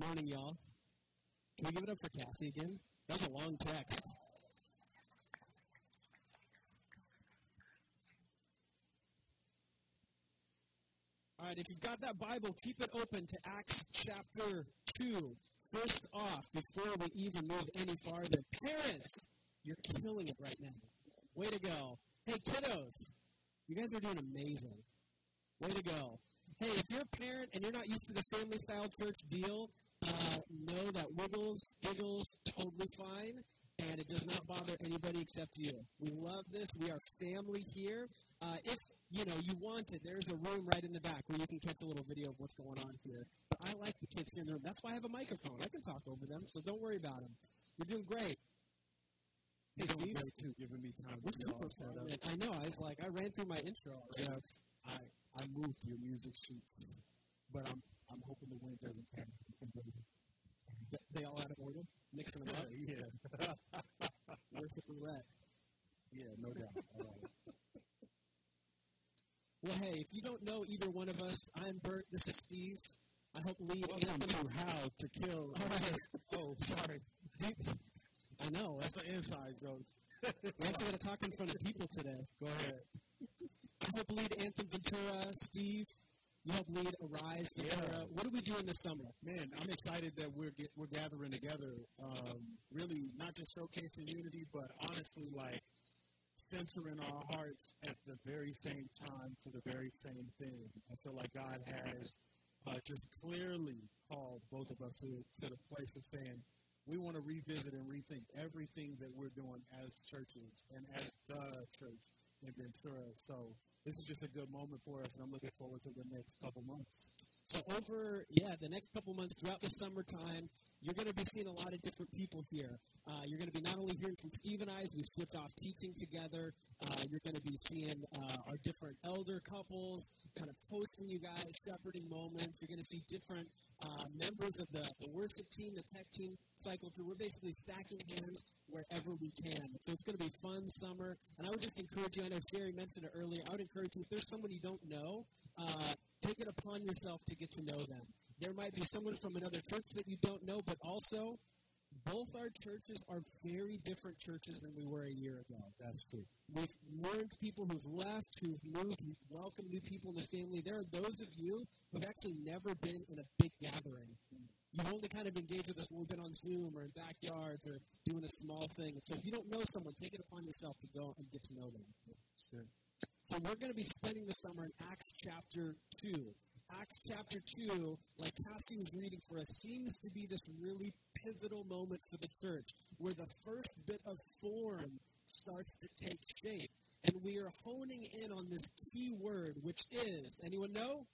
Morning, y'all. Can we give it up for Cassie again? That was a long text. All right, if you've got that Bible, keep it open to Acts chapter 2. First off, before we even move any farther, parents, you're killing it right now. Way to go. Hey, kiddos, you guys are doing amazing. Way to go. Hey, if you're a parent and you're not used to the family style church deal, uh, know that Wiggles, Giggles, totally fine, and it does not bother anybody except you. We love this. We are family here. Uh, if you know you want it, there's a room right in the back where you can catch a little video of what's going on here. But I like the kids here in the room. That's why I have a microphone. I can talk over them, so don't worry about them. You're doing great. Hey, You're doing great too, giving me time. We're super all set up. fun. I know. I was like, I ran through my intro. Jeff, I I moved your music sheets, but I'm I'm hoping the wind doesn't carry. They- They all out of order, mixing them up. yeah, Worship roulette. yeah, no doubt. Well, hey, if you don't know either one of us, I'm Bert. This is Steve. I hope Lee Welcome to How to Kill. All right. Oh, sorry. I know. That's an inside joke. We have to get to talk in front of people today. Go ahead. I hope lead Anthem Ventura. Steve, you help lead Arise Ventura. What are we doing this summer? Man, I'm excited that we're get, we're gathering together. Um, really, not just showcasing unity, but honestly, like centering our hearts at the very same time for the very same thing. I feel like God has uh, just clearly called both of us to, to the place of saying we want to revisit and rethink everything that we're doing as churches and as the church in Ventura. So this is just a good moment for us, and I'm looking forward to the next couple months. So over, yeah, the next couple months throughout the summertime, you're going to be seeing a lot of different people here. Uh, you're going to be not only hearing from Steve and I as we switch off teaching together, uh, you're going to be seeing uh, our different elder couples kind of hosting you guys, shepherding moments. You're going to see different uh, members of the, the worship team, the tech team cycle through. We're basically stacking hands wherever we can. So it's going to be fun summer. And I would just encourage you, I know Sherry mentioned it earlier, I would encourage you, if there's someone you don't know, uh, take it upon yourself to get to know them. There might be someone from another church that you don't know, but also both our churches are very different churches than we were a year ago. That's true. We've learned people who've left, who've moved, we've welcomed new people in the family. There are those of you who've actually never been in a big gathering. You've only kind of engaged with us when we've been on Zoom or in backyards or doing a small thing. And so if you don't know someone, take it upon yourself to go and get to know them. Sure. So we're going to be spending the summer in Acts chapter 2. Acts chapter 2, like Cassie was reading for us, seems to be this really pivotal moment for the church where the first bit of form starts to take shape. And we are honing in on this key word, which is, anyone know?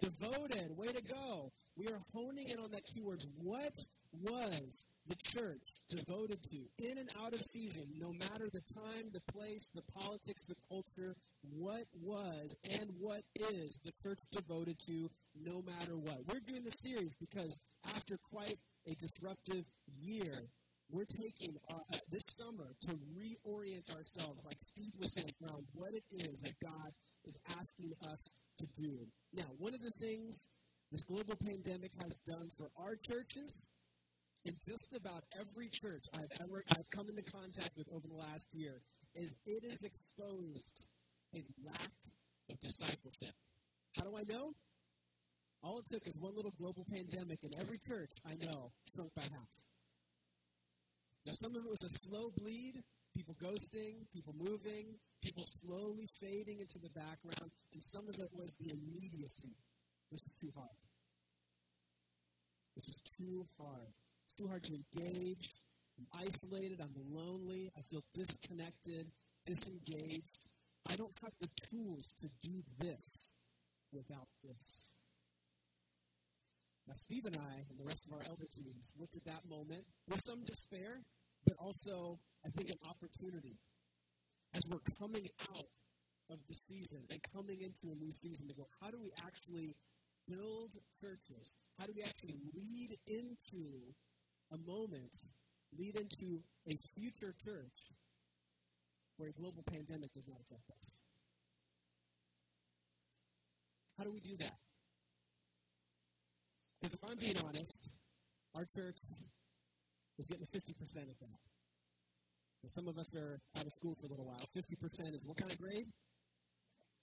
Devoted. Way to go. We are honing in on that keyword. What was the church devoted to in and out of season, no matter the time, the place, the politics, the culture? What was and what is the church devoted to no matter what? We're doing this series because after quite a disruptive year, we're taking uh, uh, this summer to reorient ourselves, like Steve was saying, around what it is that God is asking us to do. Now, one of the things this global pandemic has done for our churches, and just about every church I've ever I've come into contact with over the last year, is it has exposed a lack of discipleship. How do I know? All it took is one little global pandemic, and every church I know shrunk by half. Now, some of it was a slow bleed, people ghosting, people moving, people slowly fading into the background, and some of it was the immediacy. This is too hard. This is too hard. It's too hard to engage. I'm isolated. I'm lonely. I feel disconnected, disengaged. I don't have the tools to do this without this. Now, Steve and I and the rest of our elder teams looked at that moment with some despair, but also, I think, an opportunity. As we're coming out of the season and coming into a new season to go, how do we actually build churches? How do we actually lead into a moment, lead into a future church where a global pandemic does not affect us? How do we do that? Because if I'm being honest, our church is getting 50% of that. And some of us are out of school for a little while. 50% is what kind of grade?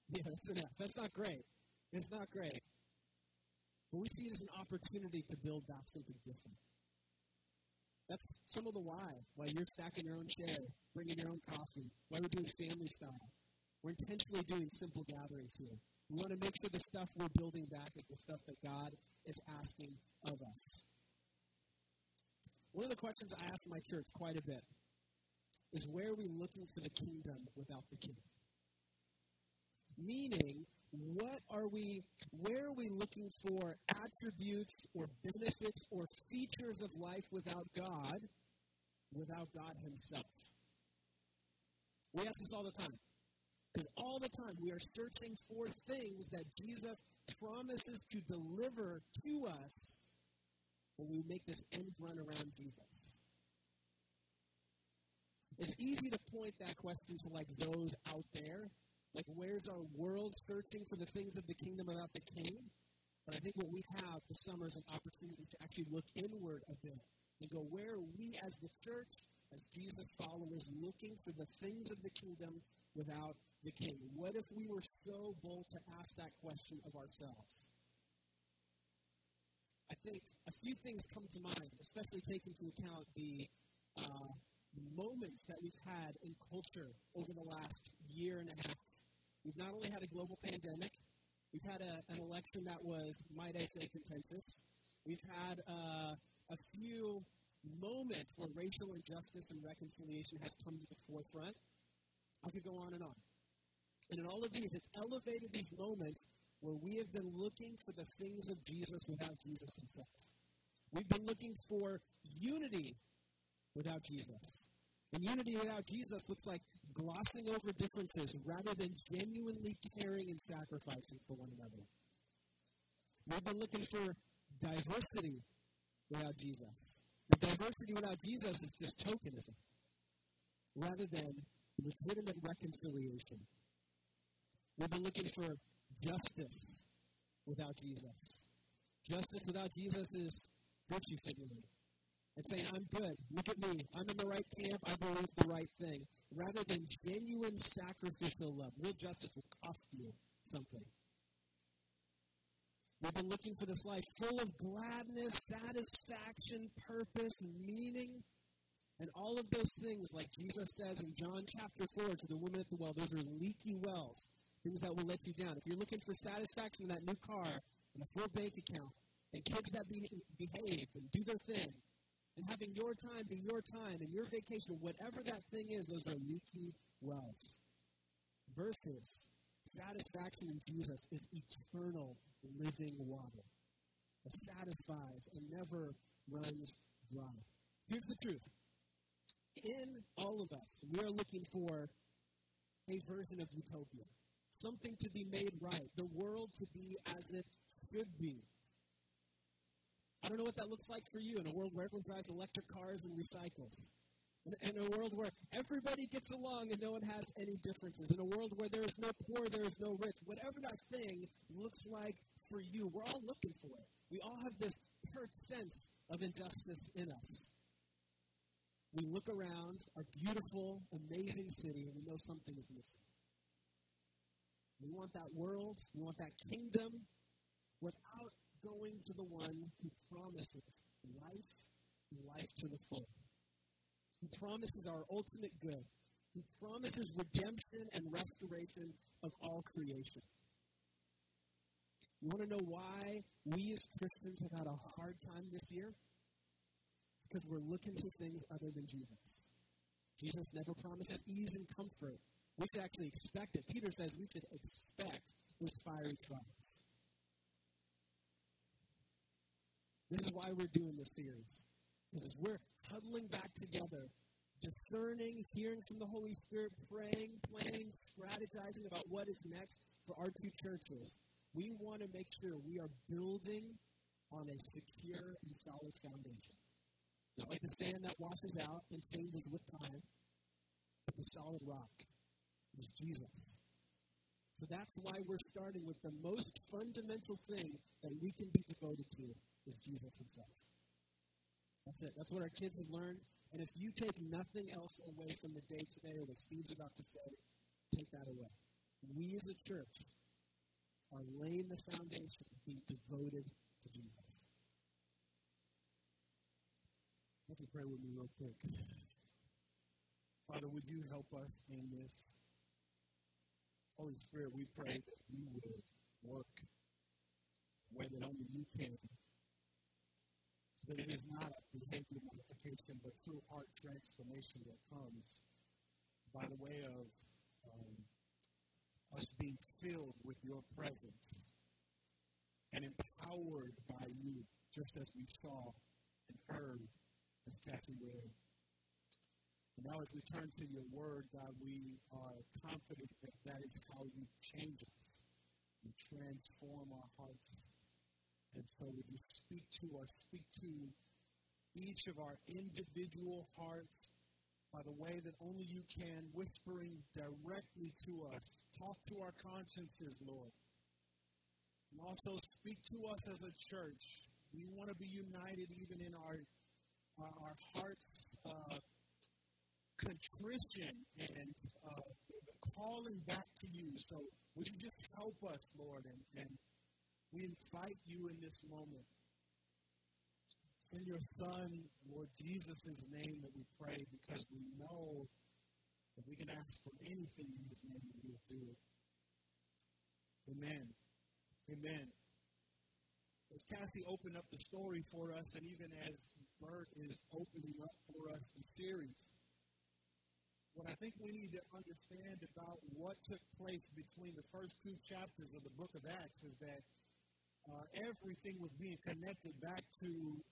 Yeah, that's enough. That's not great. It's not great. But we see it as an opportunity to build back something different. That's some of the why. Why you're stacking your own chair, bringing your own coffee, why we're doing family style. We're intentionally doing simple gatherings here. We want to make sure the stuff we're building back is the stuff that God is asking of us. One of the questions I ask my church quite a bit is where are we looking for the kingdom without the king? Meaning, what are we, where are we looking for attributes or benefits or features of life without God, without God Himself? We ask this all the time. Because all the time we are searching for things that Jesus promises to deliver to us when we make this end run around Jesus. It's easy to point that question to like those out there like, where's our world searching for the things of the kingdom without the king? But I think what we have this summer is an opportunity to actually look inward a bit and go, where are we as the church, as Jesus followers, looking for the things of the kingdom without the king? What if we were so bold to ask that question of ourselves? I think a few things come to mind, especially taking into account the uh, moments that we've had in culture over the last year and a half. We've not only had a global pandemic, we've had a, an election that was, might I say, contentious. We've had uh, a few moments where racial injustice and reconciliation has come to the forefront. I could go on and on. And in all of these, it's elevated these moments where we have been looking for the things of Jesus without Jesus himself. We've been looking for unity without Jesus. And unity without Jesus looks like glossing over differences rather than genuinely caring and sacrificing for one another. We've been looking for diversity without Jesus. And diversity without Jesus is just tokenism rather than legitimate reconciliation. We've been looking for justice without Jesus. Justice without Jesus is virtue signaling and saying, I'm good. Look at me. I'm in the right camp. I believe the right thing. Rather than genuine sacrificial love. Real justice will cost you something. We've been looking for this life full of gladness, satisfaction, purpose, meaning, and all of those things, like Jesus says in John chapter 4 to the woman at the well, those are leaky wells, things that will let you down. If you're looking for satisfaction in that new car and a full bank account and kids that be, behave and do their thing, and having your time be your time and your vacation, whatever that thing is, those are leaky wells. Versus satisfaction in Jesus is eternal living water that satisfies and never runs dry. Here's the truth. In all of us, we are looking for a version of utopia. Something to be made right. The world to be as it should be. I don't know what that looks like for you in a world where everyone drives electric cars and recycles. In, in a world where everybody gets along and no one has any differences. In a world where there is no poor, there is no rich. Whatever that thing looks like for you, we're all looking for it. We all have this hurt sense of injustice in us. We look around our beautiful, amazing city, and we know something is missing. We want that world, we want that kingdom without going to the one who promises life life to the full. Who promises our ultimate good. Who promises redemption and restoration of all creation. You want to know why we as Christians have had a hard time this year? It's because we're looking to things other than Jesus. Jesus never promises ease and comfort. We should actually expect it. Peter says we should expect those fiery trials. This is why we're doing this series. Because we're huddling back together, discerning, hearing from the Holy Spirit, praying, planning, strategizing about what is next for our two churches. We want to make sure we are building on a secure and solid foundation. Not like the sand that washes out and changes with time, but the solid rock is Jesus. So that's why we're starting with the most fundamental thing that we can be devoted to is Jesus himself. That's it. That's what our kids have learned. And if you take nothing else away from the day today or what Steve's about to say, take that away. We as a church are laying the foundation of being devoted to Jesus. Let me pray with me real quick. Father, would you help us in this? Holy Spirit, we pray that you would work the way that only you can. That it is not a behavior modification, but true heart transformation that comes by the way of um, us being filled with your presence and empowered by you, just as we saw and heard as Cassie read. And now, as we turn to your word, God, we are confident that that is how you change us. You transform our hearts. And so, would you speak to us, speak to each of our individual hearts by the way that only you can, whispering directly to us. Talk to our consciences, Lord. And also speak to us as a church. We want to be united even in our, our, our hearts. Uh, contrition and uh, calling back to you. So would you just help us, Lord? And, and we invite you in this moment. in your Son, Lord Jesus' name that we pray because we know that we can ask for anything in his name and you'll do it. Amen. Amen. As Cassie opened up the story for us, and even as Bert is opening up for us the series, what I think we need to understand about what took place between the first two chapters of the book of Acts is that uh, everything was being connected back to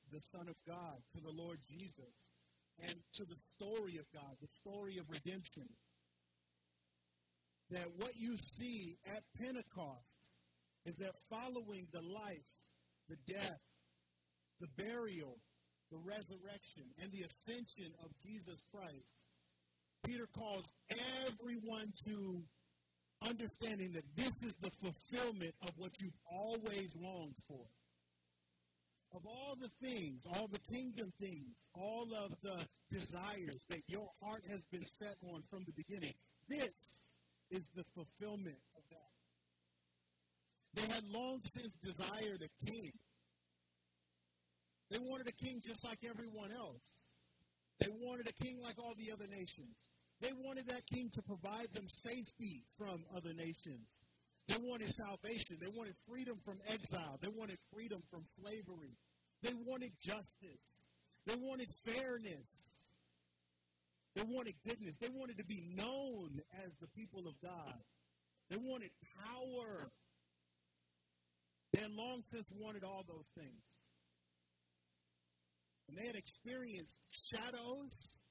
the Son of God, to the Lord Jesus, and to the story of God, the story of redemption. That what you see at Pentecost is that following the life, the death, the burial, the resurrection, and the ascension of Jesus Christ, Peter calls everyone to understanding that this is the fulfillment of what you've always longed for. Of all the things, all the kingdom things, all of the desires that your heart has been set on from the beginning, this is the fulfillment of that. They had long since desired a king. They wanted a king just like everyone else. They wanted a king like all the other nations. They wanted that king to provide them safety from other nations. They wanted salvation. They wanted freedom from exile. They wanted freedom from slavery. They wanted justice. They wanted fairness. They wanted goodness. They wanted to be known as the people of God. They wanted power. They had long since wanted all those things. And they had experienced shadows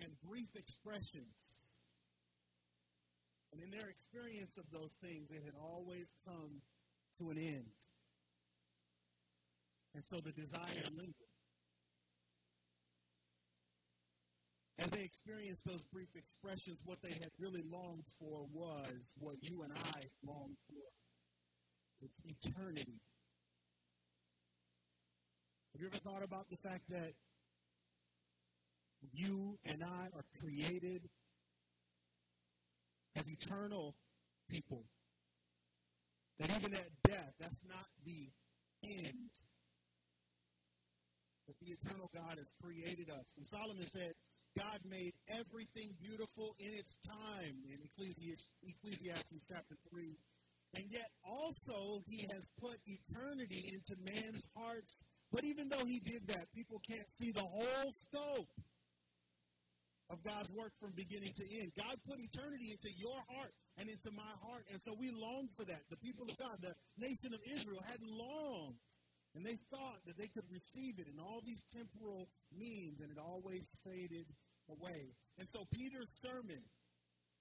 and brief expressions. And in their experience of those things, it had always come to an end. And so the desire lingered. As they experienced those brief expressions, what they had really longed for was what you and I long for. It's eternity. Have you ever thought about the fact that you and I are created as eternal people. That even at death, that's not the end. But the eternal God has created us. And Solomon said, God made everything beautiful in its time in Ecclesiastes chapter 3. And yet also he has put eternity into man's hearts. But even though he did that, people can't see the whole scope of God's work from beginning to end. God put eternity into your heart and into my heart. And so we long for that. The people of God, the nation of Israel, had longed. And they thought that they could receive it in all these temporal means, and it always faded away. And so Peter's sermon,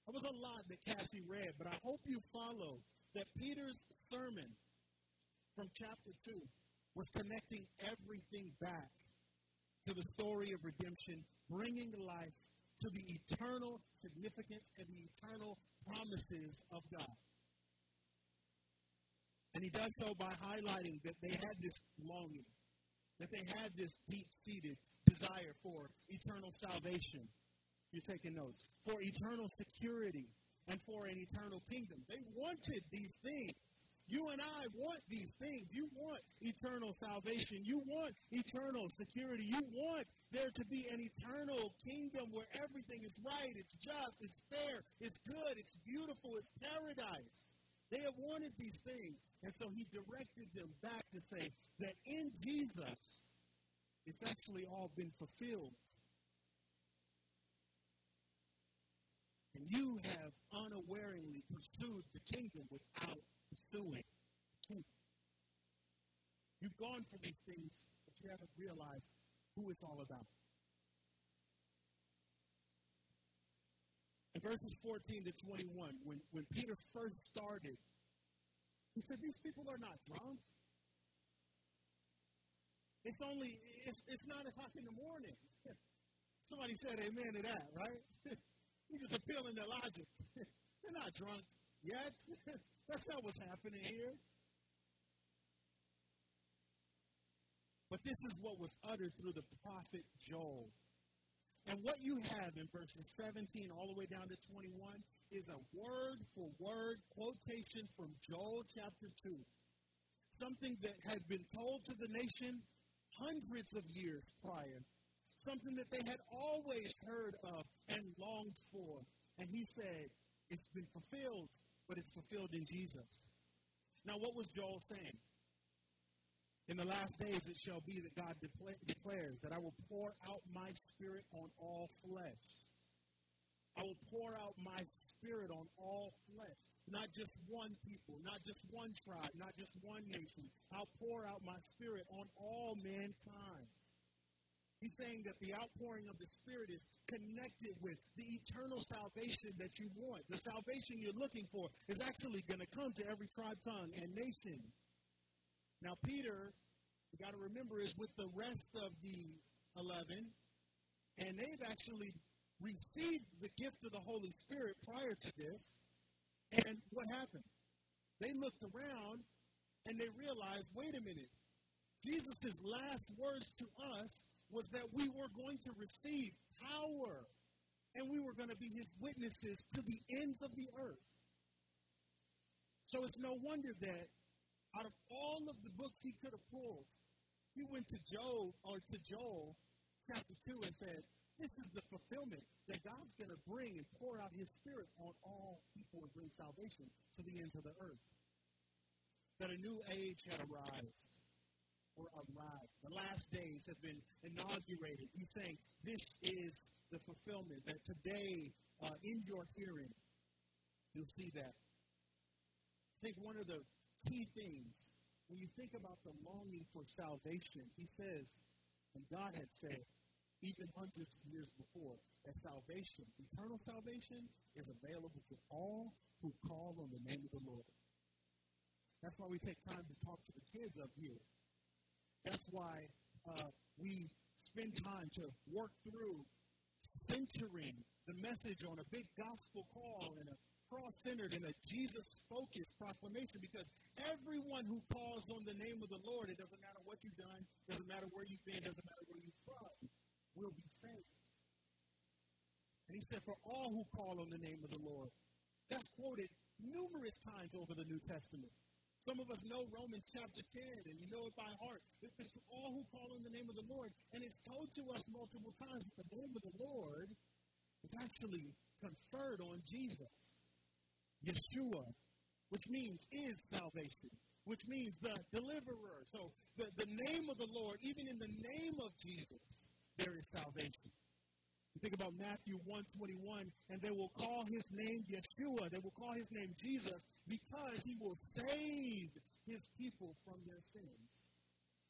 there was a lot that Cassie read, but I hope you follow that Peter's sermon from chapter 2 was connecting everything back to the story of redemption, bringing life to the eternal significance and the eternal promises of God. And he does so by highlighting that they had this longing, that they had this deep seated desire for eternal salvation. You're taking notes. For eternal security and for an eternal kingdom. They wanted these things. You and I want these things. You want eternal salvation. You want eternal security. You want there to be an eternal kingdom where everything is right, it's just, it's fair, it's good, it's beautiful, it's paradise. They have wanted these things. And so he directed them back to say that in Jesus, it's actually all been fulfilled. And you have unawareingly pursued the kingdom without pursuing the kingdom. You've gone for these things, but you haven't realized who it's all about. In verses 14 to 21, when, when Peter first started, he said, These people are not drunk. It's only, it's, it's 9 o'clock in the morning. Somebody said amen to that, right? He's just appealing to logic. They're not drunk yet. That's not what's happening here. But this is what was uttered through the prophet Joel. And what you have in verses 17 all the way down to 21 is a word for word quotation from Joel chapter 2. Something that had been told to the nation hundreds of years prior. Something that they had always heard of and longed for. And he said, It's been fulfilled, but it's fulfilled in Jesus. Now, what was Joel saying? In the last days it shall be that God declares that I will pour out my spirit on all flesh. I will pour out my spirit on all flesh. Not just one people, not just one tribe, not just one nation. I'll pour out my spirit on all mankind. He's saying that the outpouring of the Spirit is connected with the eternal salvation that you want. The salvation you're looking for is actually going to come to every tribe, tongue, and nation. Now, Peter, you got to remember, is with the rest of the 11, and they've actually received the gift of the Holy Spirit prior to this. And what happened? They looked around and they realized wait a minute, Jesus' last words to us was that we were going to receive power and we were going to be his witnesses to the ends of the earth. So it's no wonder that out of all of the books he could have pulled, he went to Job or to Joel chapter 2 and said, This is the fulfillment that God's going to bring and pour out his spirit on all people and bring salvation to the ends of the earth. That a new age had arrived or arrived. The last days have been inaugurated. He's saying this is the fulfillment that today, uh, in your hearing, you'll see that. I think one of the key things when you think about the longing for salvation, he says, and God had said, even hundreds of years before, that salvation, eternal salvation, is available to all who call on the name of the Lord. That's why we take time to talk to the kids up here. That's why uh, we spend time to work through centering the message on a big gospel call and a cross centered and a Jesus focused proclamation because everyone who calls on the name of the Lord, it doesn't matter what you've done, doesn't matter where you've been, doesn't matter where you're from, will be saved. And he said, For all who call on the name of the Lord. That's quoted numerous times over the New Testament. Some of us know Romans chapter 10, and you know it by heart. It's all who call on the name of the Lord. And it's told to us multiple times that the name of the Lord is actually conferred on Jesus. Yeshua, which means is salvation, which means the deliverer. So the, the name of the Lord, even in the name of Jesus, there is salvation. You think about Matthew 121, and they will call his name Yeshua. They will call his name Jesus because he will save his people from their sins.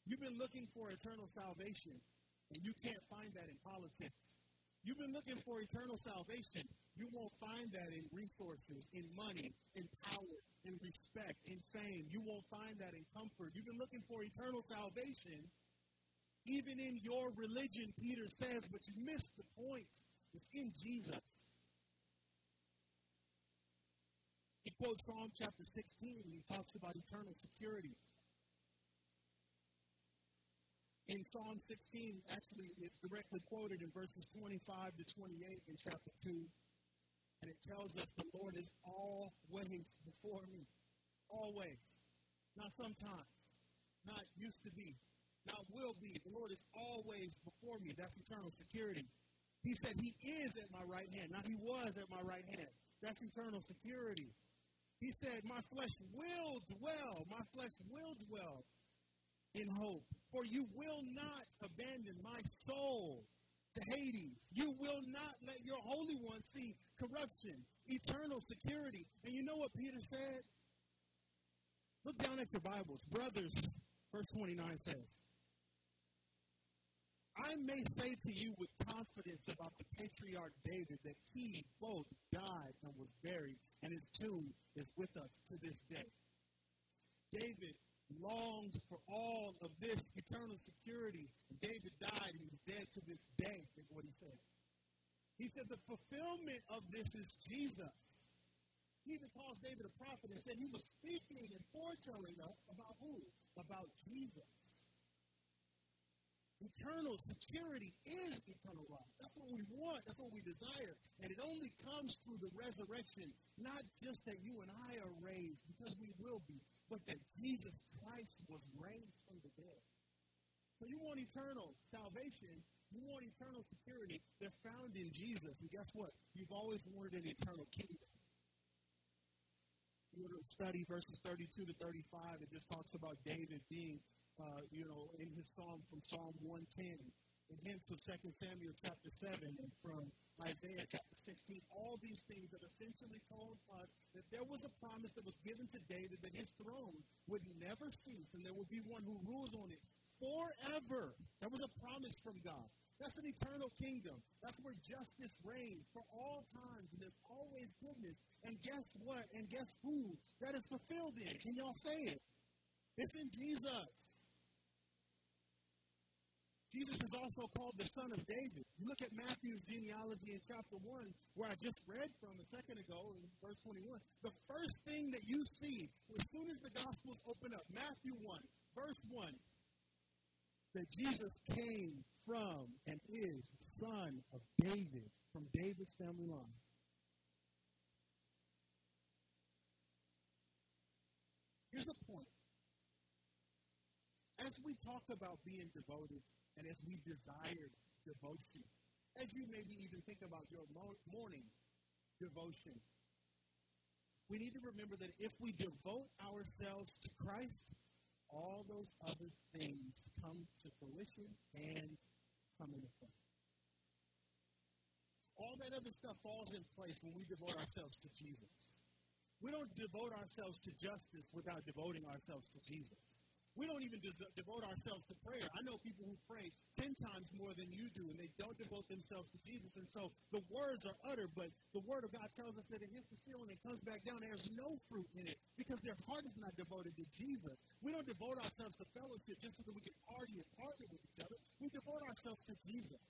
You've been looking for eternal salvation, and you can't find that in politics. You've been looking for eternal salvation. You won't find that in resources, in money, in power, in respect, in fame. You won't find that in comfort. You've been looking for eternal salvation. Even in your religion, Peter says, but you missed the point. It's in Jesus. He quotes Psalm chapter 16, and he talks about eternal security. In Psalm 16, actually, it's directly quoted in verses 25 to 28 in chapter 2. And it tells us the Lord is always before me. Always. Not sometimes. Not used to be. Not will be. The Lord is always before me. That's eternal security. He said he is at my right hand. Not he was at my right hand. That's eternal security. He said, My flesh will dwell. My flesh will dwell in hope. For you will not abandon my soul to Hades. You will not let your Holy One see corruption, eternal security. And you know what Peter said? Look down at your Bibles. Brothers, verse 29 says, I may say to you with confidence about the patriarch David that he both died and was buried, and his tomb is with us to this day. David longed for all of this eternal security. David died and he's dead to this day, is what he said. He said the fulfillment of this is Jesus. He even calls David a prophet and said he was speaking and foretelling us about who? About Jesus. Eternal security is eternal life. That's what we want. That's what we desire. And it only comes through the resurrection. Not just that you and I are raised, because we will be, but that Jesus Christ was raised from the dead. So you want eternal salvation, you want eternal security. They're found in Jesus. And guess what? You've always wanted an eternal kingdom. You to study verses 32 to 35. It just talks about David being, uh, you know, in his psalm from Psalm 110 and hints of 2 Samuel chapter 7 and from Isaiah chapter 16, all these things that essentially told us that there was a promise that was given to David that his throne would never cease and there would be one who rules on it forever. That was a promise from God. That's an eternal kingdom. That's where justice reigns for all times, and there's always goodness. And guess what? And guess who? That is fulfilled in. Can y'all say it? It's in Jesus. Jesus is also called the son of David. You look at Matthew's genealogy in chapter 1, where I just read from a second ago in verse 21. The first thing that you see as soon as the Gospels open up, Matthew 1, verse 1, that Jesus came from and is son of David, from David's family line. Here's a point. As we talk about being devoted, and as we desire devotion, as you maybe even think about your morning devotion, we need to remember that if we devote ourselves to Christ, all those other things come to fruition and play. All that other stuff falls in place when we devote ourselves to Jesus. We don't devote ourselves to justice without devoting ourselves to Jesus. We don't even devote ourselves to prayer. I know people who pray 10 times more than you do, and they don't devote themselves to Jesus. And so the words are uttered, but the Word of God tells us that it hits the ceiling and comes back down. There's no fruit in it because their heart is not devoted to Jesus. We don't devote ourselves to fellowship just so that we can party and partner with each other. We devote ourselves to Jesus.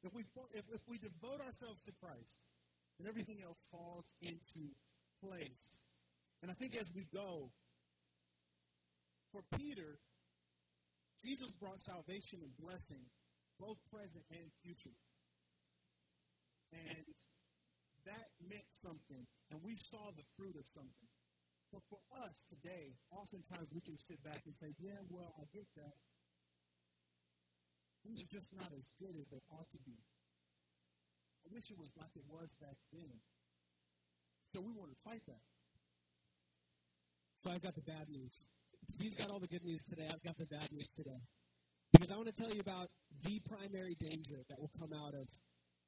If we, if, if we devote ourselves to Christ, then everything else falls into place. And I think as we go, for Peter, Jesus brought salvation and blessing, both present and future. And that meant something, and we saw the fruit of something. But for us today, oftentimes we can sit back and say, yeah, well, I get that. Things are just not as good as they ought to be. I wish it was like it was back then. So we want to fight that. So I've got the bad news. Steve's got all the good news today. I've got the bad news today. Because I want to tell you about the primary danger that will come out of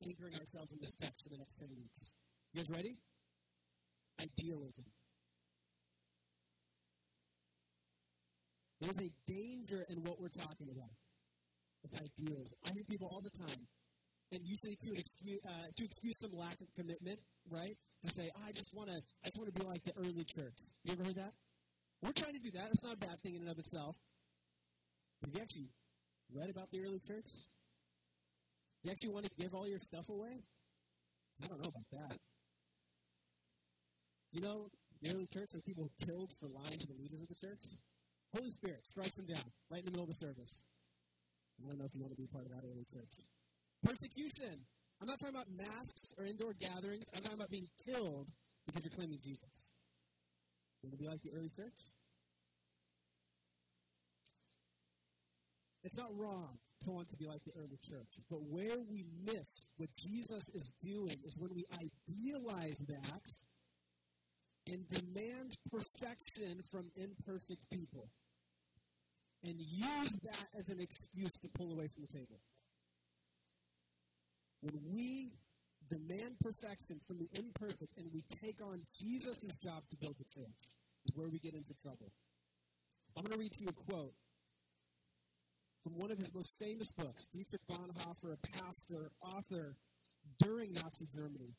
anchoring ourselves in this text for the next 10 weeks. You guys ready? Idealism. There's a danger in what we're talking about. It's idealism. I hear people all the time, and usually to excuse, uh, to excuse some lack of commitment, right? To say, oh, I just want to, I just want to be like the early church. You ever heard that? We're trying to do that. It's not a bad thing in and of itself. But have you actually read about the early church? Do you actually want to give all your stuff away? I don't know about that. You know, The early church were people killed for lying to the leaders of the church. Holy Spirit strikes them down right in the middle of the service. I don't know if you want to be part of that early church. Persecution. I'm not talking about masks or indoor gatherings. I'm talking about being killed because you're claiming Jesus. To be like the early church? It's not wrong to want to be like the early church, but where we miss what Jesus is doing is when we idealize that and demand perfection from imperfect people and use that as an excuse to pull away from the table. When we demand perfection from the imperfect and we take on Jesus' job to build the church, is where we get into trouble. I'm going to read to you a quote from one of his most famous books, Dietrich Bonhoeffer, a pastor, author during Nazi Germany,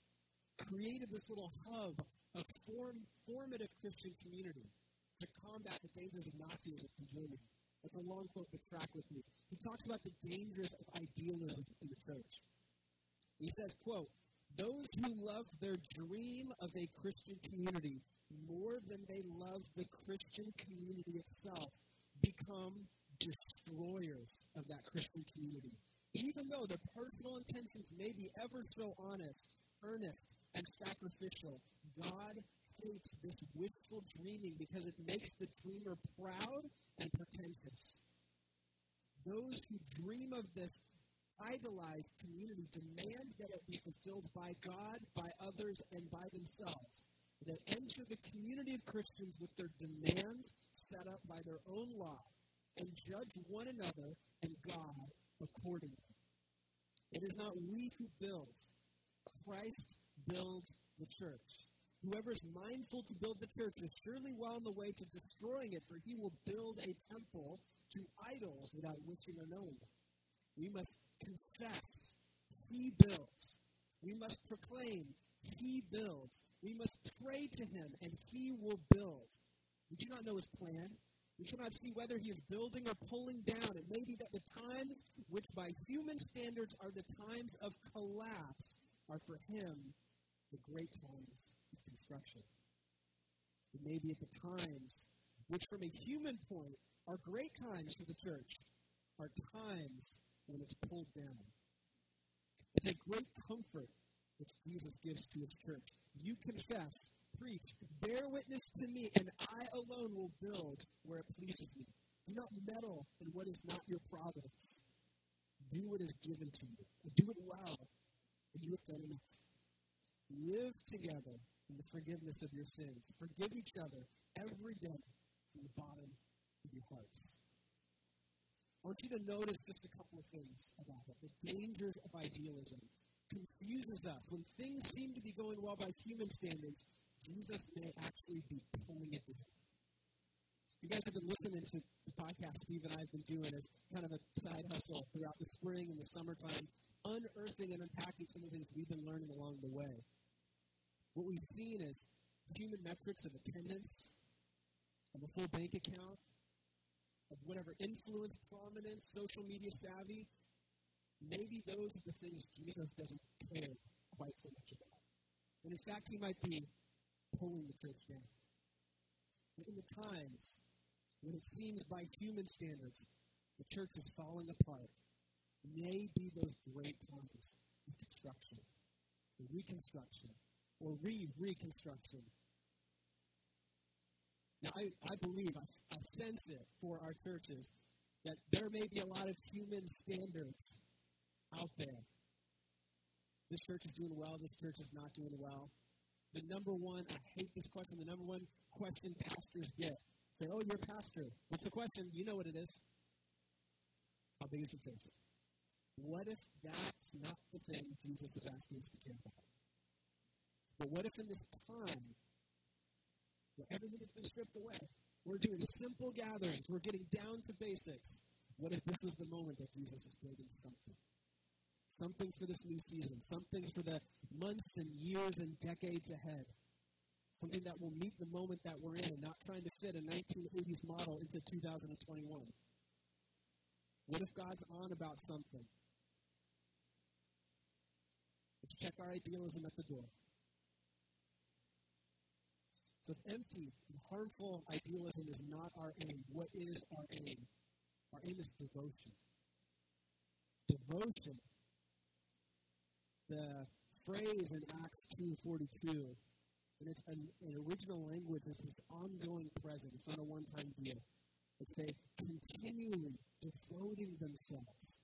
created this little hub of form, formative Christian community to combat the dangers of Nazism in Germany. That's a long quote, but track with me. He talks about the dangers of idealism in the church. He says, quote, those who love their dream of a Christian community more than they love the Christian community itself become destroyers of that Christian community. Even though their personal intentions may be ever so honest, earnest, and sacrificial, God hates this wistful dreaming because it makes the dreamer proud and pretentious. Those who dream of this idolized community demand that it be fulfilled by God, by others, and by themselves. They enter the community of Christians with their demands set up by their own law and judge one another and God accordingly. It is not we who build, Christ builds the church. Whoever is mindful to build the church is surely well on the way to destroying it, for he will build a temple to idols without wishing or knowing. We must confess, he builds. We must proclaim, he builds. We must pray to him, and he will build. We do not know his plan. We cannot see whether he is building or pulling down. It may be that the times which by human standards are the times of collapse are for him the great times of construction. It may be at the times which from a human point are great times for the church are times when it's pulled down. It's a great comfort which Jesus gives to his church. You confess preach. Bear witness to me, and I alone will build where it pleases me. Do not meddle in what is not your providence. Do what is given to you. Do it well, and you have done enough. Live together in the forgiveness of your sins. Forgive each other every day from the bottom of your hearts. I want you to notice just a couple of things about it. The dangers of idealism confuses us. When things seem to be going well by human standards, Jesus may actually be pulling it down. You guys have been listening to the podcast Steve and I have been doing as kind of a side hustle throughout the spring and the summertime, unearthing and unpacking some of the things we've been learning along the way. What we've seen is human metrics of attendance, of a full bank account, of whatever influence, prominence, social media savvy. Maybe those are the things Jesus doesn't care quite so much about. And in fact, he might be pulling the church down. But in the times when it seems by human standards the church is falling apart, may be those great times of construction, reconstruction, or re reconstruction. Now, I, I believe, I, I sense it for our churches that there may be a lot of human standards out there. This church is doing well, this church is not doing well the number one, I hate this question, the number one question pastors get. Say, oh, you're a pastor. What's the question? You know what it is. How big is the church? What if that's not the thing Jesus is asking us to care about? But what if in this time, where everything has been stripped away, we're doing simple gatherings, we're getting down to basics, what if this was the moment that Jesus is building something? something for this new season, something for the months and years and decades ahead, something that will meet the moment that we're in, and not trying to fit a 1980s model into 2021. What if God's on about something? Let's check our idealism at the door. So if empty and harmful idealism is not our aim, what is our aim? Our aim is devotion. Devotion. The phrase in Acts 2.42, and it's an, an original language, it's this ongoing present. It's not a one-time deal. It's they continually devoting themselves.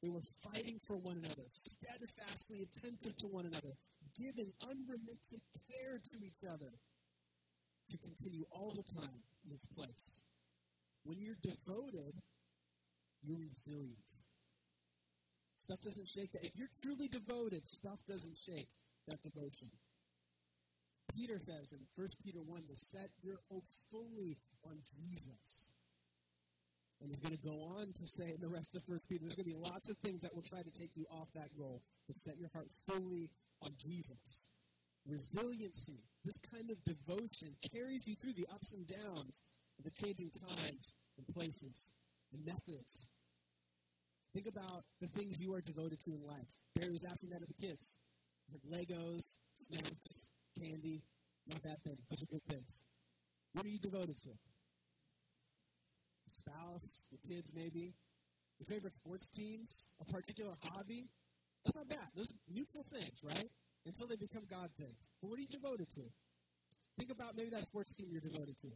They were fighting for one another, steadfastly attentive to one another, giving unremitting care to each other to continue all the time in this place. When you're devoted, you're resilient. Stuff doesn't shake that. If you're truly devoted, stuff doesn't shake that devotion. Peter says in 1 Peter 1 to set your hope fully on Jesus. And he's going to go on to say in the rest of 1 Peter, there's going to be lots of things that will try to take you off that goal, but set your heart fully on Jesus. Resiliency, this kind of devotion carries you through the ups and downs of the changing times and places and methods. Think about the things you are devoted to in life. Barry was asking that of the kids. Legos, snacks, candy, not bad things. Are good things. What are you devoted to? Spouse, your kids, maybe. Your favorite sports teams, a particular hobby. That's not bad. Those are neutral things, right? Until they become God things. But what are you devoted to? Think about maybe that sports team you're devoted to.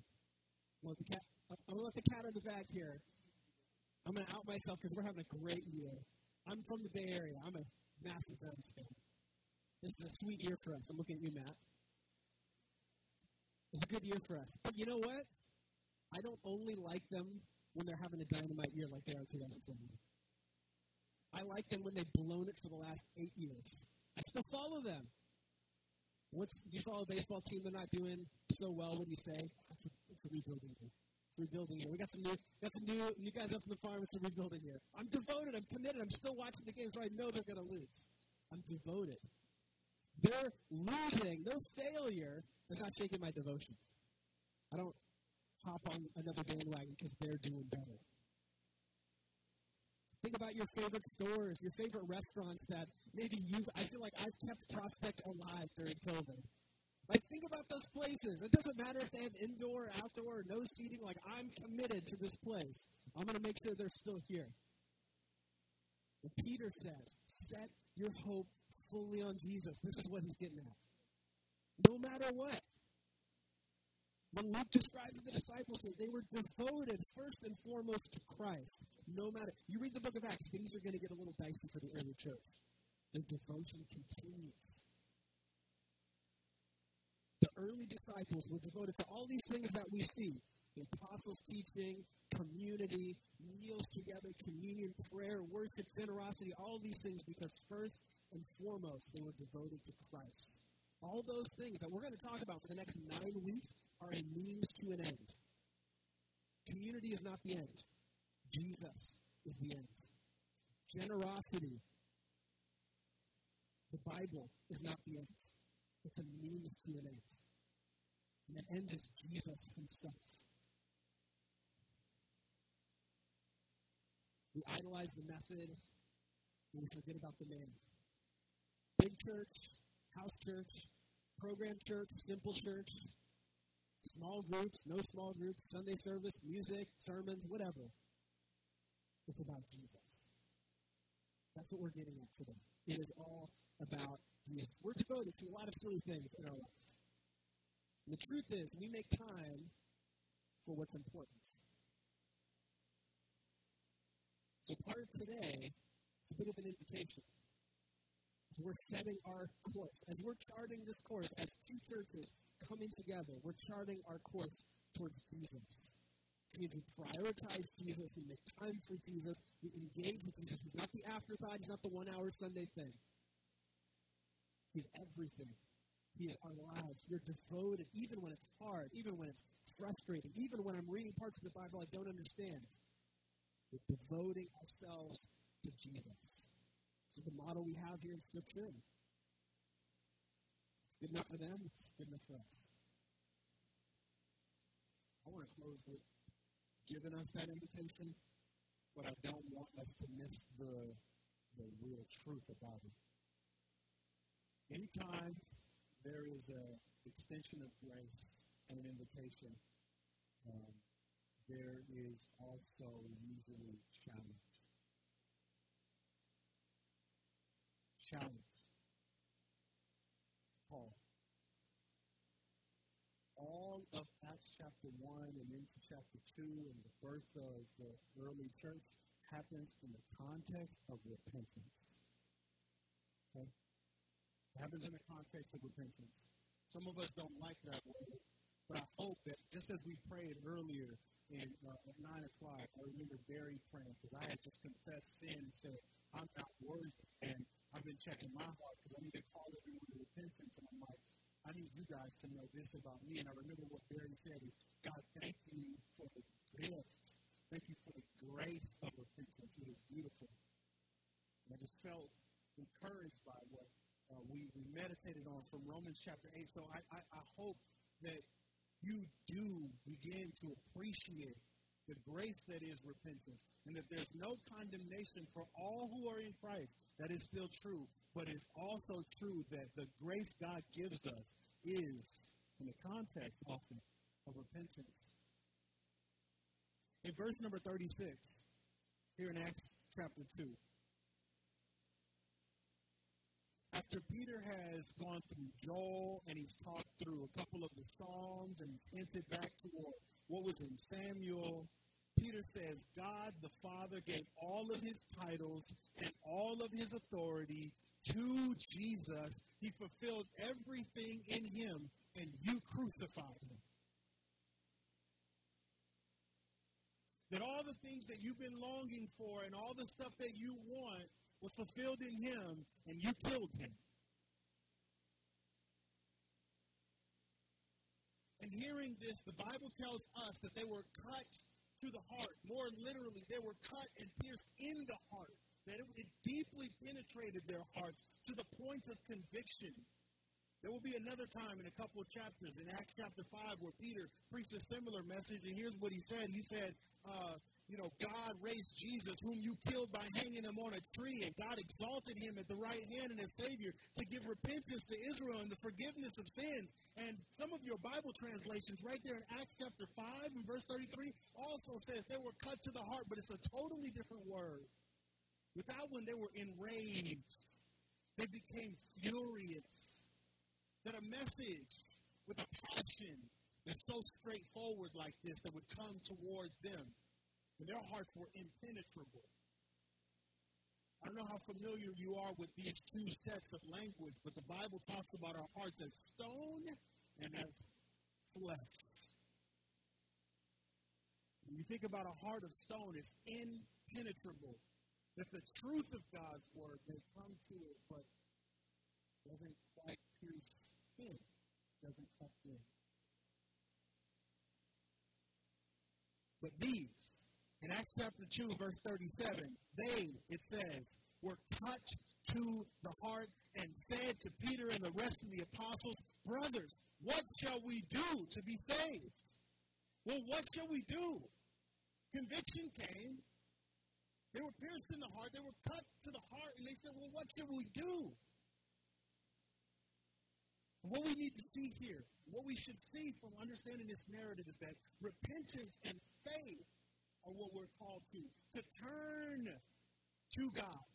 I'm going to let the cat out of the bag here. I'm going to out myself because we're having a great year. I'm from the Bay Area. I'm a massive Suns fan. This is a sweet year for us. I'm looking at you, Matt. It's a good year for us. But you know what? I don't only like them when they're having a dynamite year like they are in 2020. I like them when they've blown it for the last eight years. I still follow them. What's you follow a baseball team? They're not doing so well. What do you say? It's a, it's a rebuilding year. It's a rebuilding year. We got some new, got some new, new guys up in the farm. It's a rebuilding year. I'm devoted. I'm committed. I'm still watching the games. So I know they're going to lose. I'm devoted. They're losing, their failure, is not shaking my devotion. I don't hop on another bandwagon because they're doing better. Think about your favorite stores, your favorite restaurants that maybe you've, I feel like I've kept Prospect alive during COVID. Like, think about those places. It doesn't matter if they have indoor, outdoor, no seating. Like, I'm committed to this place. I'm going to make sure they're still here. But Peter says, set your hope fully on Jesus. This is what he's getting at. No matter what. When Luke describes the disciples, they were devoted first and foremost to Christ. No matter, you read the book of Acts, things are going to get a little dicey for the early church. Their devotion continues. The early disciples were devoted to all these things that we see the apostles' teaching, community, meals together, communion, prayer, worship, generosity, all these things because first and foremost they were devoted to Christ. All those things that we're going to talk about for the next nine weeks are a means to an end. Community is not the end. Jesus is the end. Generosity, the Bible is not the end. It's a means to an end. And the end is Jesus himself. We idolize the method and we forget about the man. Big church, house church, program church, simple church, Small groups, no small groups, Sunday service, music, sermons, whatever. It's about Jesus. That's what we're getting at today. It is all about Jesus. We're devoted to a lot of silly things in our life. And the truth is, we make time for what's important. So part of today is a bit of an invitation. As we're setting our course, as we're charting this course as two churches coming together, we're charting our course towards Jesus. Which means we prioritize Jesus, we make time for Jesus, we engage with Jesus. He's not the afterthought, he's not the one hour Sunday thing. He's everything. He is our lives. We're devoted, even when it's hard, even when it's frustrating, even when I'm reading parts of the Bible I don't understand. We're devoting ourselves to Jesus. This is the model we have here in Scripture. It's good enough for them, it's good enough for us. I want to close with giving us that invitation, but I don't want us to miss the, the real truth about it. Anytime there is a extension of grace and an invitation, um, there is also usually challenge. Challenge. All of Acts chapter 1 and into chapter 2 and the birth of the early church happens in the context of repentance. Okay? It happens in the context of repentance. Some of us don't like that word, but I hope that just as we prayed earlier in, uh, at 9 o'clock, I remember Barry praying because I had just confessed sin and said, I'm not worthy. And I've been checking my heart because I need to call everyone to repentance. And I'm like, I need you guys to know this about me. And I remember what Barry said is, God, thank you for the gift. Thank you for the grace of repentance. It is beautiful. And I just felt encouraged by what uh, we, we meditated on from Romans chapter 8. So I, I, I hope that you do begin to appreciate the grace that is repentance and that there's no condemnation for all who are in Christ. That is still true. But it's also true that the grace God gives us is in the context often of repentance. In verse number 36, here in Acts chapter 2, after Peter has gone through Joel and he's talked through a couple of the Psalms and he's hinted back toward what was in Samuel, Peter says, God the Father gave all of his titles and all of his authority to Jesus. He fulfilled everything in him, and you crucified him. That all the things that you've been longing for and all the stuff that you want was fulfilled in him, and you killed him. And hearing this, the Bible tells us that they were cut to the heart. More literally, they were cut and pierced in the heart. That it, it deeply penetrated their hearts to the point of conviction. There will be another time in a couple of chapters in Acts chapter 5 where Peter preached a similar message, and here's what he said. He said, uh, you know, God raised Jesus, whom you killed by hanging him on a tree, and God exalted him at the right hand and as Savior to give repentance to Israel and the forgiveness of sins. And some of your Bible translations, right there in Acts chapter 5 and verse 33, also says they were cut to the heart, but it's a totally different word. With that one, they were enraged. They became furious. That a message with a passion that's so straightforward like this that would come toward them and their hearts were impenetrable. I don't know how familiar you are with these two sets of language, but the Bible talks about our hearts as stone and as flesh. When you think about a heart of stone, it's impenetrable. If the truth of God's word may come to it, but doesn't quite pierce in, doesn't cut in. But these, in Acts chapter 2, verse 37, they, it says, were touched to the heart and said to Peter and the rest of the apostles, Brothers, what shall we do to be saved? Well, what shall we do? Conviction came. They were pierced in the heart. They were cut to the heart. And they said, Well, what should we do? What we need to see here, what we should see from understanding this narrative is that repentance and faith are what we're called to. To turn to God.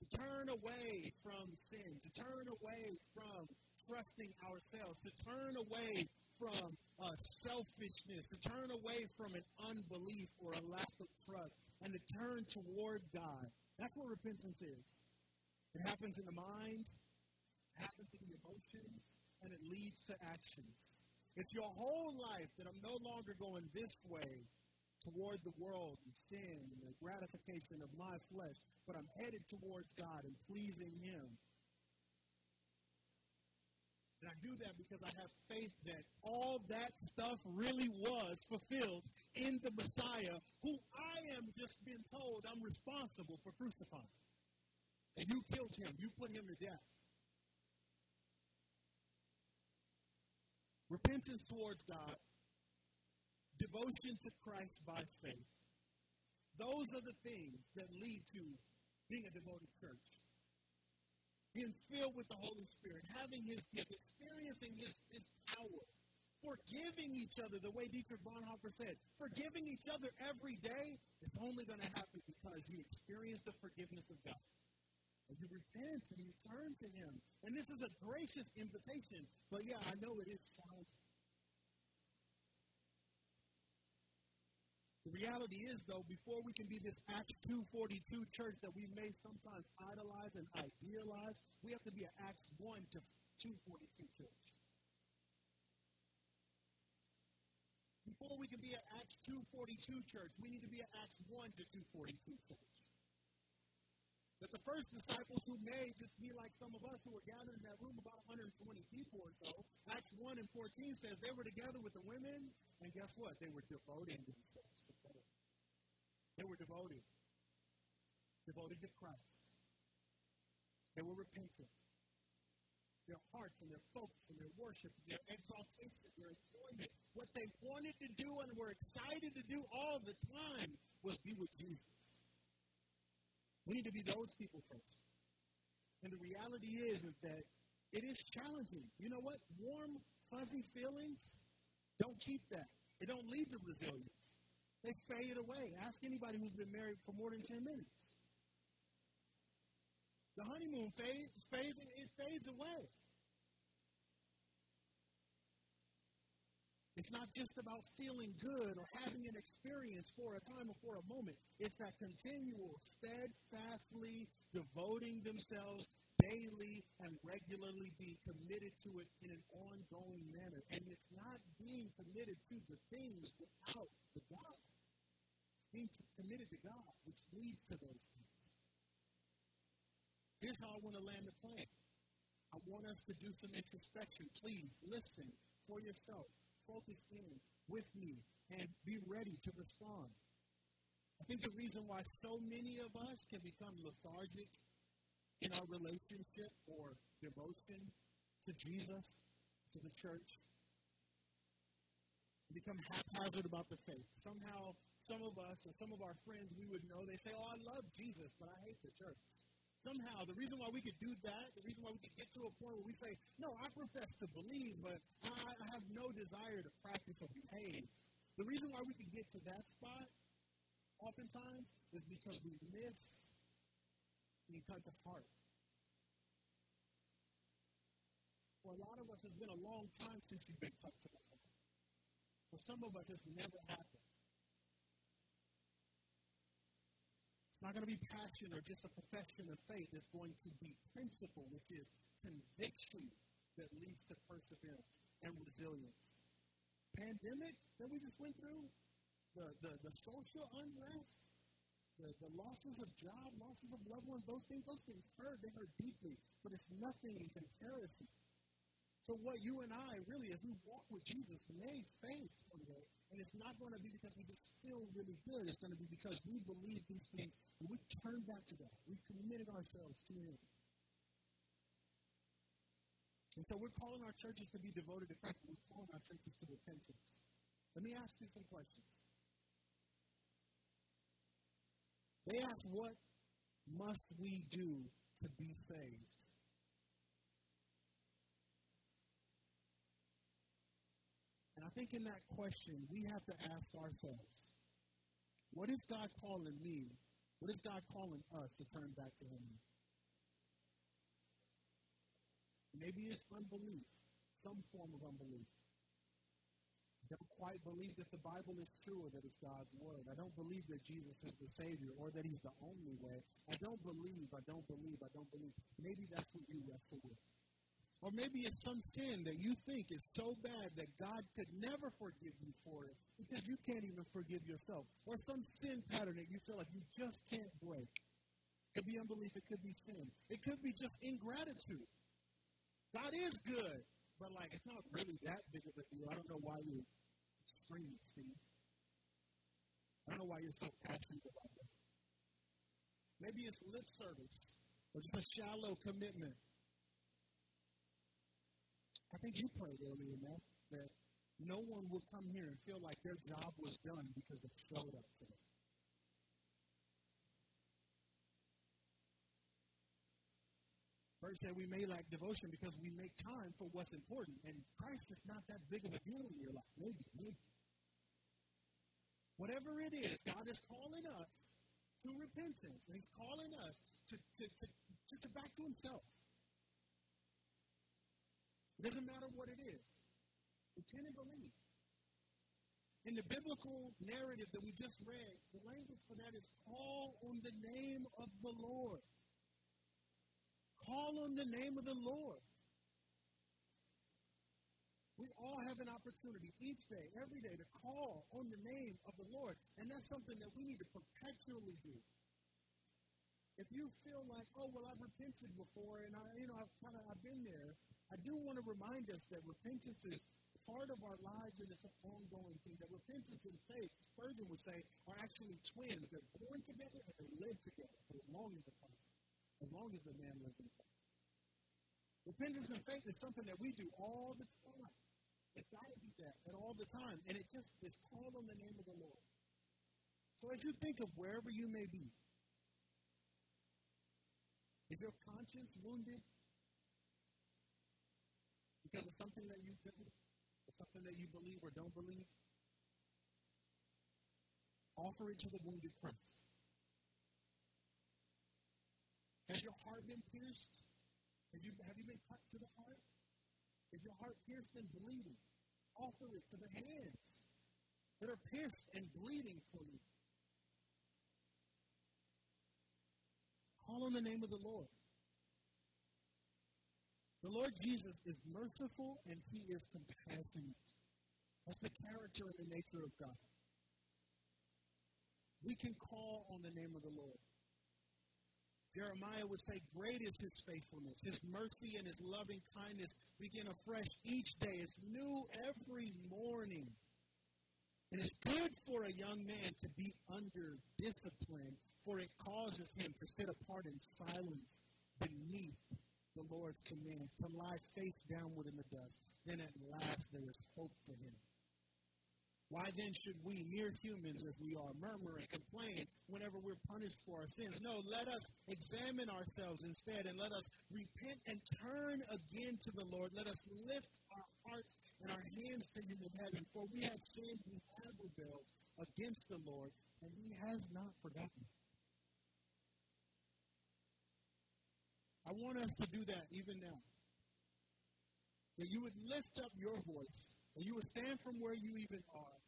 To turn away from sin. To turn away from trusting ourselves. To turn away from uh, selfishness. To turn away from an unbelief or a lack of trust. And to turn toward God. That's what repentance is. It happens in the mind. It happens in the emotions. And it leads to actions. It's your whole life that I'm no longer going this way toward the world and sin and the gratification of my flesh, but I'm headed towards God and pleasing Him. And I do that because I have faith that all that stuff really was fulfilled in the Messiah, who I am just being told I'm responsible for crucifying. And you killed him, you put him to death. Repentance towards God devotion to Christ by faith. Those are the things that lead to being a devoted church. Being filled with the Holy Spirit, having His gift. Experiencing his, his power, forgiving each other the way Dietrich Bonhoeffer said, forgiving each other every day is only going to happen because you experience the forgiveness of God. And you repent and you turn to him. And this is a gracious invitation. But yeah, I know it is challenging. The reality is, though, before we can be this Acts 242 church that we may sometimes idolize and idealize, we have to be an Acts 1 to 242 church. Before we can be an Acts 242 church, we need to be an Acts 1 to 242 church. That the first disciples who may just be like some of us who were gathered in that room, about 120 people or so, Acts 1 and 14 says they were together with the women, and guess what? They were devoting themselves they were devoted, devoted to Christ. They were repentant. Their hearts and their focus and their worship, and their exaltation, their enjoyment, what they wanted to do and were excited to do all the time was be with Jesus. We need to be those people first. And the reality is, is that it is challenging. You know what? Warm, fuzzy feelings, don't keep that. It don't lead to resilience. They fade away. Ask anybody who's been married for more than 10 minutes. The honeymoon fades, fades it fades away. It's not just about feeling good or having an experience for a time or for a moment. It's that continual, steadfastly devoting themselves daily and regularly being committed to it in an ongoing manner. And it's not being committed to the things without the God being committed to God, which leads to those things. Here's how I want to land the plane. I want us to do some introspection. Please listen for yourself. Focus in with me and be ready to respond. I think the reason why so many of us can become lethargic in our relationship or devotion to Jesus, to the church, become haphazard about the faith. Somehow some of us or some of our friends we would know, they say, Oh, I love Jesus, but I hate the church. Somehow, the reason why we could do that, the reason why we could get to a point where we say, No, I profess to believe, but I, I have no desire to practice or behave. The reason why we could get to that spot, oftentimes, is because we miss being cut to heart. For a lot of us, it's been a long time since you've been cut to the heart. For some of us, it's never happened. It's not going to be passion or just a profession of faith. It's going to be principle, which is conviction that leads to perseverance and resilience. Pandemic that we just went through, the, the, the social unrest, the, the losses of job, losses of loved ones, those things, those things hurt. They hurt deeply, but it's nothing in comparison. So what you and I really, as we walk with Jesus, may face one day and it's not going to be because we just feel really good. It's going to be because we believe these things and we turn back to God. We've committed ourselves to Him. And so we're calling our churches to be devoted to Christ. We're calling our churches to repentance. Let me ask you some questions. They ask, what must we do to be saved? I think in that question, we have to ask ourselves, what is God calling me? What is God calling us to turn back to Him? Maybe it's unbelief, some form of unbelief. I don't quite believe that the Bible is true or that it's God's Word. I don't believe that Jesus is the Savior or that He's the only way. I don't believe, I don't believe, I don't believe. Maybe that's what you wrestle with. Or maybe it's some sin that you think is so bad that God could never forgive you for it because you can't even forgive yourself. Or some sin pattern that you feel like you just can't break. It could be unbelief, it could be sin. It could be just ingratitude. God is good, but like it's not really that big of a deal. I don't know why you're screaming, Steve. I don't know why you're so passionate about that. Maybe it's lip service or just a shallow commitment. I think you prayed earlier enough that no one will come here and feel like their job was done because they showed up today. First said we may lack devotion because we make time for what's important, and Christ is not that big of a deal in your life. Maybe, maybe. Whatever it is, God is calling us to repentance, and He's calling us to, to, to, to, to back to Himself. It doesn't matter what it is. Repent and believe. In the biblical narrative that we just read, the language for that is call on the name of the Lord. Call on the name of the Lord. We all have an opportunity each day, every day, to call on the name of the Lord. And that's something that we need to perpetually do. If you feel like, oh, well, I've repented before and I, you know, I've kind of, I've been there, I do want to remind us that repentance is part of our lives and it's an ongoing thing. That repentance and faith, Spurgeon would say, are actually twins. They're born together and they live together for as long as the person as long as the man lives in Christ. Repentance and faith is something that we do all the time. It's got to be that at all the time. And it just is called on the name of the Lord. So as you think of wherever you may be, is your conscience wounded because of something that you've done, or something that you believe or don't believe? Offer it to the wounded Christ. Has your heart been pierced? Have you, have you been cut to the heart? Is your heart pierced and bleeding? Offer it to the hands that are pierced and bleeding for you. Call on the name of the Lord. The Lord Jesus is merciful and he is compassionate. That's the character and the nature of God. We can call on the name of the Lord. Jeremiah would say, Great is his faithfulness. His mercy and his loving kindness begin afresh each day. It's new every morning. And it's good for a young man to be under discipline, for it causes him to sit apart in silence beneath the Lord's commands, to lie face downward in the dust. Then at last there is hope for him. Why then should we, mere humans as we are, murmur and complain whenever we're punished for our sins? No, let us examine ourselves instead and let us repent and turn again to the Lord. Let us lift our hearts and our hands to Him in heaven, for we have sinned, we have rebelled against the Lord, and He has not forgotten. I want us to do that even now. That you would lift up your voice and you would stand from where you even are,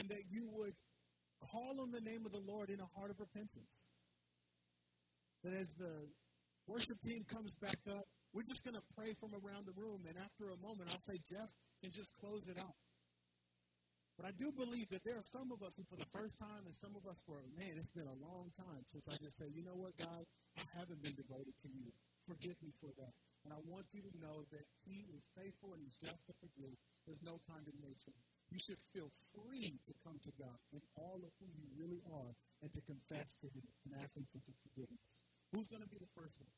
and that you would call on the name of the Lord in a heart of repentance. That as the worship team comes back up, we're just going to pray from around the room, and after a moment, I'll say Jeff can just close it out. But I do believe that there are some of us who, for the first time, and some of us for, man, it's been a long time since I just say, you know what, God, I haven't been devoted to you. Forgive me for that. And I want you to know that He is faithful and He's just to forgive. There's no condemnation. You should feel free to come to God in all of who you really are and to confess to Him and ask Him for forgiveness. Who's going to be the first one?